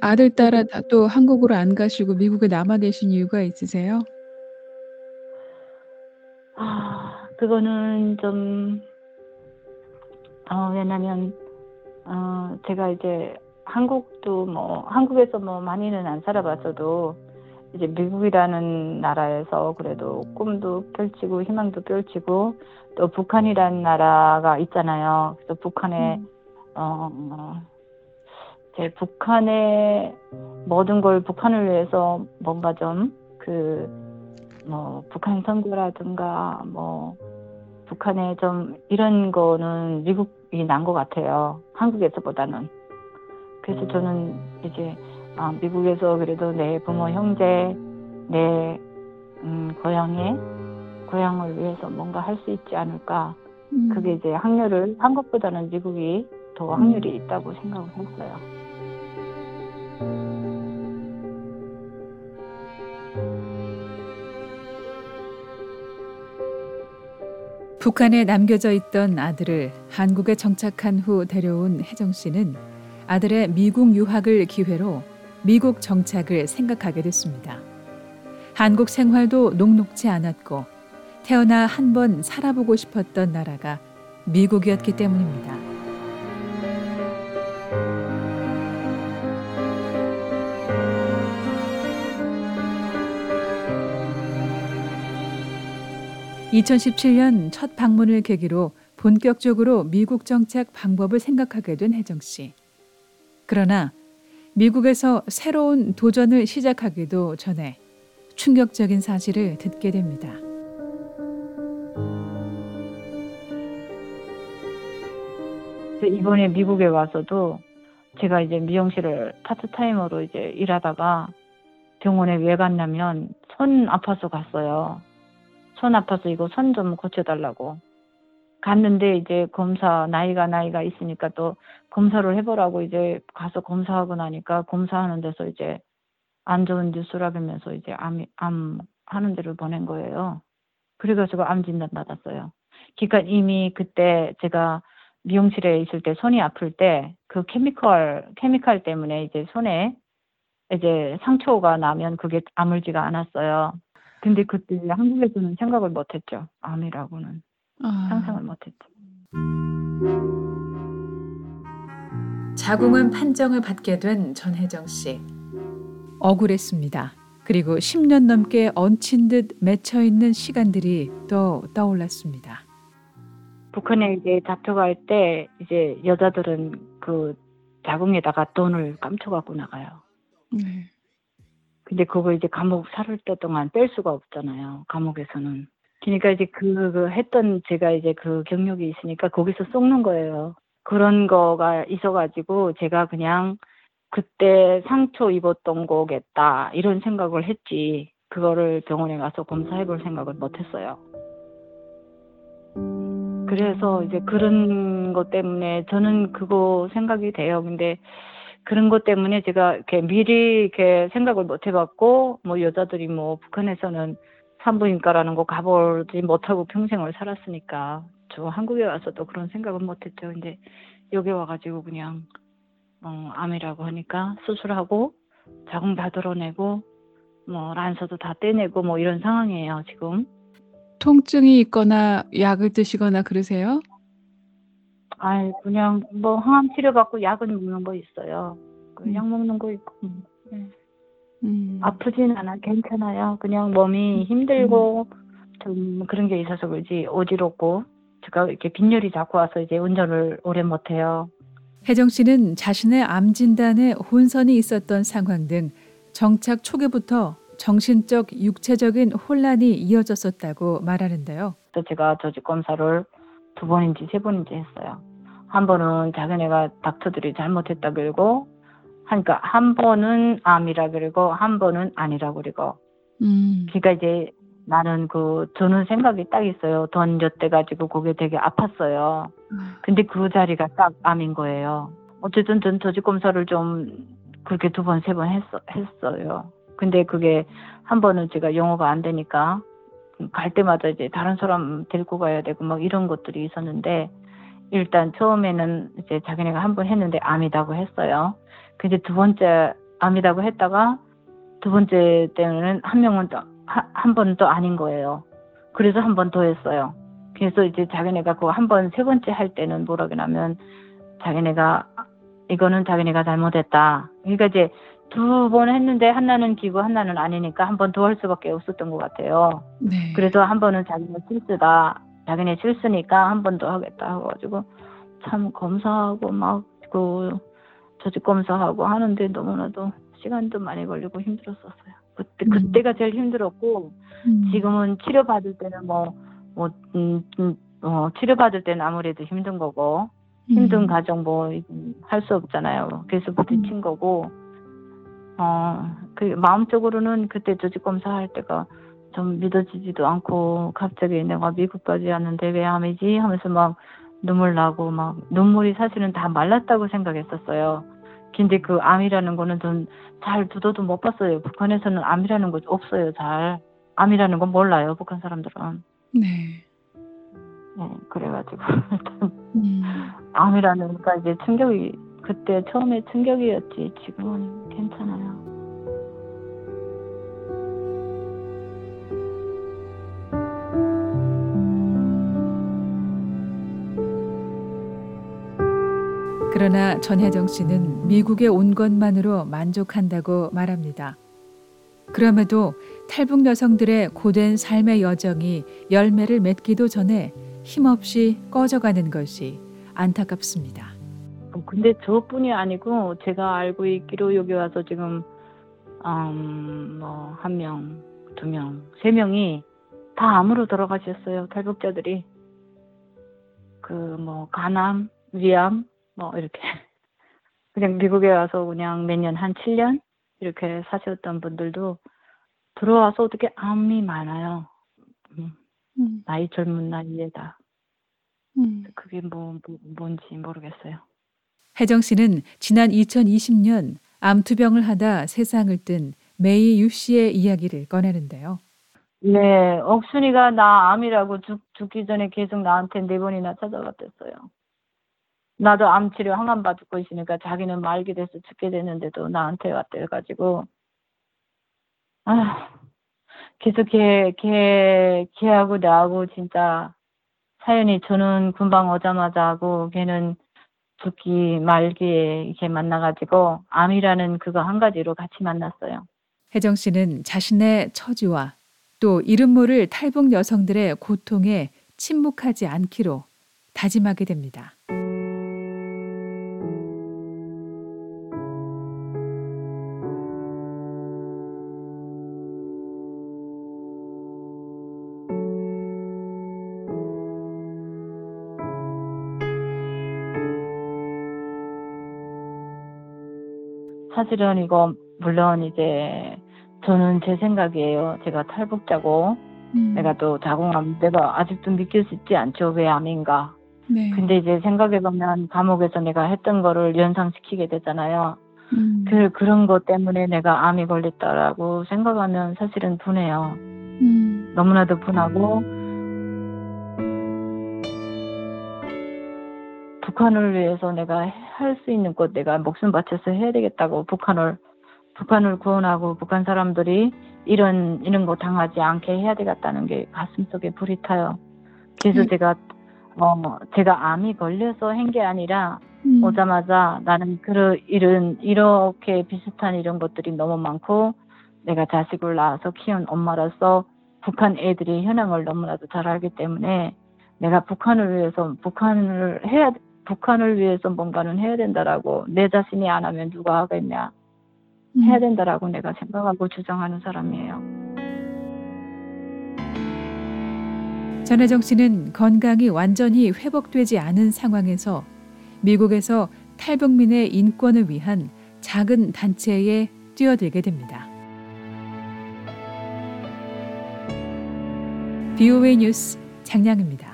아들, 다또 한국으로 안 가시고 미국에 남아 계신 이유가 있으세요? 아 그거는 좀 어 왜냐면 어 제가 이제 한국도 뭐 한국에서 뭐 많이는 안 살아 봤어도 이제 미국이라는 나라에서 그래도 꿈도 펼치고 희망도 펼치고 또 북한이라는 나라가 있잖아요. 그래서 북한에 음. 어 제 북한의 모든 걸 북한을 위해서 뭔가 좀 그 뭐 북한 선거라든가 뭐 북한에 좀 이런 거는 미국이 난 것 같아요. 한국에서보다는. 그래서 저는 이제 아 미국에서 그래도 내 부모 형제 내 음 고향에 고향을 위해서 뭔가 할 수 있지 않을까. 그게 음. 이제 확률을 한국보다는 미국이 더 음. 확률이 있다고 생각을 했어요. 북한에 남겨져 있던 아들을 한국에 정착한 후 데려온 혜정 씨는 아들의 미국 유학을 기회로 미국 정착을 생각하게 됐습니다. 한국 생활도 녹록지 않았고 태어나 한 번 살아보고 싶었던 나라가 미국이었기 때문입니다. (2017년) 첫 방문을 계기로 본격적으로 미국 정착 방법을 생각하게 된 혜정 씨. 그러나 미국에서 새로운 도전을 시작하기도 전에 충격적인 사실을 듣게 됩니다. 이번에 미국에 와서도 제가 이제 미용실을 파트타임으로 이제 일하다가 병원에 왜 갔냐면 손 아파서 갔어요. 손 아파서 이거 손 좀 고쳐달라고. 갔는데 이제 검사 나이가 나이가 있으니까 또 검사를 해보라고 이제 가서 검사하고 나니까 검사하는 데서 이제 안 좋은 뉴스라면서 이제 암, 암 하는 데를 보낸 거예요. 그래가지고 암 진단 받았어요. 그러니까 이미 그때 제가 미용실에 있을 때 손이 아플 때 그 chemical chemical 때문에 이제 손에 이제 상처가 나면 그게 아물지가 않았어요. 근데 그때 한국에서는 생각을 못했죠. 암이라고는 아. 상상을 못했죠. 자궁암 판정을 받게 된 전혜정 씨. 억울했습니다. 그리고 10년 넘게 얹힌 듯 맺혀 있는 시간들이 또 떠올랐습니다. 북한에 이제 잡혀갈 때 이제 여자들은 그 자궁에다가 돈을 감춰갖고 나가요. 네. 근데 그거 이제 감옥 살을 때 동안 뺄 수가 없잖아요. 감옥에서는. 그러니까 이제 그, 그 했던 제가 이제 그 경력이 있으니까 거기서 쏙는 거예요. 그런 거가 있어가지고 제가 그냥 그때 상처 입었던 거겠다 이런 생각을 했지 그거를 병원에 가서 검사해 볼 생각을 못 했어요. 그래서 이제 그런 것 때문에 저는 그거 생각이 돼요. 근데 그런 것 때문에 제가 이렇게 미리 이렇게 생각을 못 해봤고 뭐 여자들이 뭐 북한에서는 산부인과라는 거 가보지 못하고 평생을 살았으니까 저 한국에 와서도 그런 생각은 못했죠. 근데 여기 와가지고 그냥 어, 암이라고 하니까 수술하고 자궁 다 드러내고 뭐 란서도 다 떼내고 뭐 이런 상황이에요 지금. 통증이 있거나 약을 드시거나 그러세요? 아이 그냥 뭐 항암 치료 받고 약은 먹는 거 있어요. 그 음. 약 먹는 거 있고 음, 네. 음. 아프진 않아 괜찮아요. 그냥 몸이 힘들고 좀 그런 게 있어서 그렇지 어지럽고 제가 이렇게 빈혈이 자꾸 와서 이제 운전을 오래 못 해요. 혜정 씨는 자신의 암 진단에 혼선이 있었던 상황 등 정착 초기부터 정신적, 육체적인 혼란이 이어졌었다고 말하는데요. 또 제가 조직 검사를 두 번인지 세 번인지 했어요. 한 번은 자기네가 닥터들이 잘못했다 그러고 하니까 한 번은 암이라 그러고 한 번은 아니라 그러고 음. 그러니까 이제 나는 그 저는 생각이 딱 있어요. 돈 엿대 가지고 그게 되게 아팠어요. 근데 그 자리가 딱 암인 거예요. 어쨌든 전 조직 검사를 좀 그렇게 두 번세번 했어 했어요. 근데 그게 한 번은 제가 영어가 안 되니까 갈 때마다 이제 다른 사람 데리고 가야 되고 막 이런 것들이 있었는데 일단 처음에는 이제 자기네가 한 번 했는데 암이다고 했어요. 근데 두 번째 암이라고 했다가 두 번째 때는 한 명은 한번더 아닌 거예요. 그래서 한 번 더 했어요. 그래서 이제 자기네가 그 한 번 세 번째 할 때는 뭐라 그러냐면 자기네가 이거는 자기네가 잘못했다. 그러니까 이제 두 번 했는데 하나는 기고 하나는 아니니까 한 번 더 할 수밖에 없었던 것 같아요. 네. 그래서 한 번은 자기네 실수다. 자기네 실수니까 한 번 더 하겠다 하가지고 참 검사하고 막 그 조직 검사하고 하는데 너무나도 시간도 많이 걸리고 힘들었었어요. 그때 음. 그때가 제일 힘들었고 음. 지금은 치료 받을 때는 뭐뭐 음, 음, 어, 치료 받을 때는 아무래도 힘든 거고 힘든 음. 가정 뭐 할 수 없잖아요. 그래서 부딪힌 거고 어그 마음적으로는 그때 조직 검사할 때가 좀 믿어지지도 않고 갑자기 내가 미국까지 왔는데 왜 암이지 하면서 막 눈물 나고 막 눈물이 사실은 다 말랐다고 생각했었어요. 근데 그 암이라는 거는 좀잘 두더도 못 봤어요. 북한에서는 암이라는 거 없어요. 잘 암이라는 건 몰라요. 북한 사람들은. 네. 네, 그래가지고 일단 음. 암이라는 거 이제 충격이 그때 처음에 충격이었지 지금은 괜찮아요. 그러나 전혜정 씨는 미국에 온 것만으로 만족한다고 말합니다. 그럼에도 탈북 여성들의 고된 삶의 여정이 열매를 맺기도 전에 힘없이 꺼져가는 것이 안타깝습니다. 어, 근데 저뿐이 아니고 제가 알고 있기로 여기 와서 지금 음, 뭐한 명, 두 명, 세 명이 다 암으로 돌아가셨어요. 탈북자들이 그 뭐 간암, 위암 뭐 이렇게 그냥 미국에 와서 그냥 몇 년 한 7년 이렇게 사셨던 분들도 들어와서 어떻게 암이 많아요. 음, 음. 나이 젊은 나이에다 음. 그게 뭐, 뭐 뭔지 모르겠어요. 혜정 씨는 지난 2020년 암투병을 하다 세상을 뜬 메이 유 씨의 이야기를 꺼내는데요. 네, 억순이가 나 암이라고 죽, 죽기 전에 계속 나한테 네 번이나 찾아왔댔어요. 나도 암 치료 항암 받고 있으니까 자기는 말게 돼서 죽게 됐는데도 나한테 왔대가지고 아 계속 걔, 걔, 걔하고 나하고 진짜 사연이 저는 금방 오자마자 하고 걔는 죽기 말기에 이렇게 만나가지고 암이라는 그거 한 가지로 같이 만났어요. 혜정 씨는 자신의 처지와 또 이름 모를 탈북 여성들의 고통에 침묵하지 않기로 다짐하게 됩니다. 사실은 이거 물론 이제 저는 제 생각이에요. 제가 탈북자고 음. 내가 또 자궁암 내가 아직도 믿길 수 있지 않죠. 왜 암인가. 네. 근데 이제 생각해 보면 감옥에서 내가 했던 거를 연상시키게 되잖아요. 음. 그 그런 것 때문에 내가 암이 걸렸다라고 생각하면 사실은 분해요. 음. 너무나도 분하고 북한을 위해서 내가 할 수 있는 것 내가 목숨 바쳐서 해야 되겠다고 북한을 북한을 구원하고 북한 사람들이 이런 이런 거 당하지 않게 해야 되겠다는 게 가슴속에 불이 타요. 그래서 음. 제가 어 제가 암이 걸려서 한 게 아니라 음. 오자마자 나는 그런 이런 이렇게 비슷한 이런 것들이 너무 많고 내가 자식을 낳아서 키운 엄마로서 북한 애들이 현황을 너무나도 잘 알기 때문에 내가 북한을 위해서 북한을 해야 북한을 위해서 뭔가는 해야 된다라고 내 자신이 안 하면 누가 하겠냐 음. 해야 된다라고 내가 생각하고 주장하는 사람이에요. 전혜정 씨는 건강이 완전히 회복되지 않은 상황에서 미국에서 탈북민의 인권을 위한 작은 단체에 뛰어들게 됩니다. BOA 뉴스 장량입니다.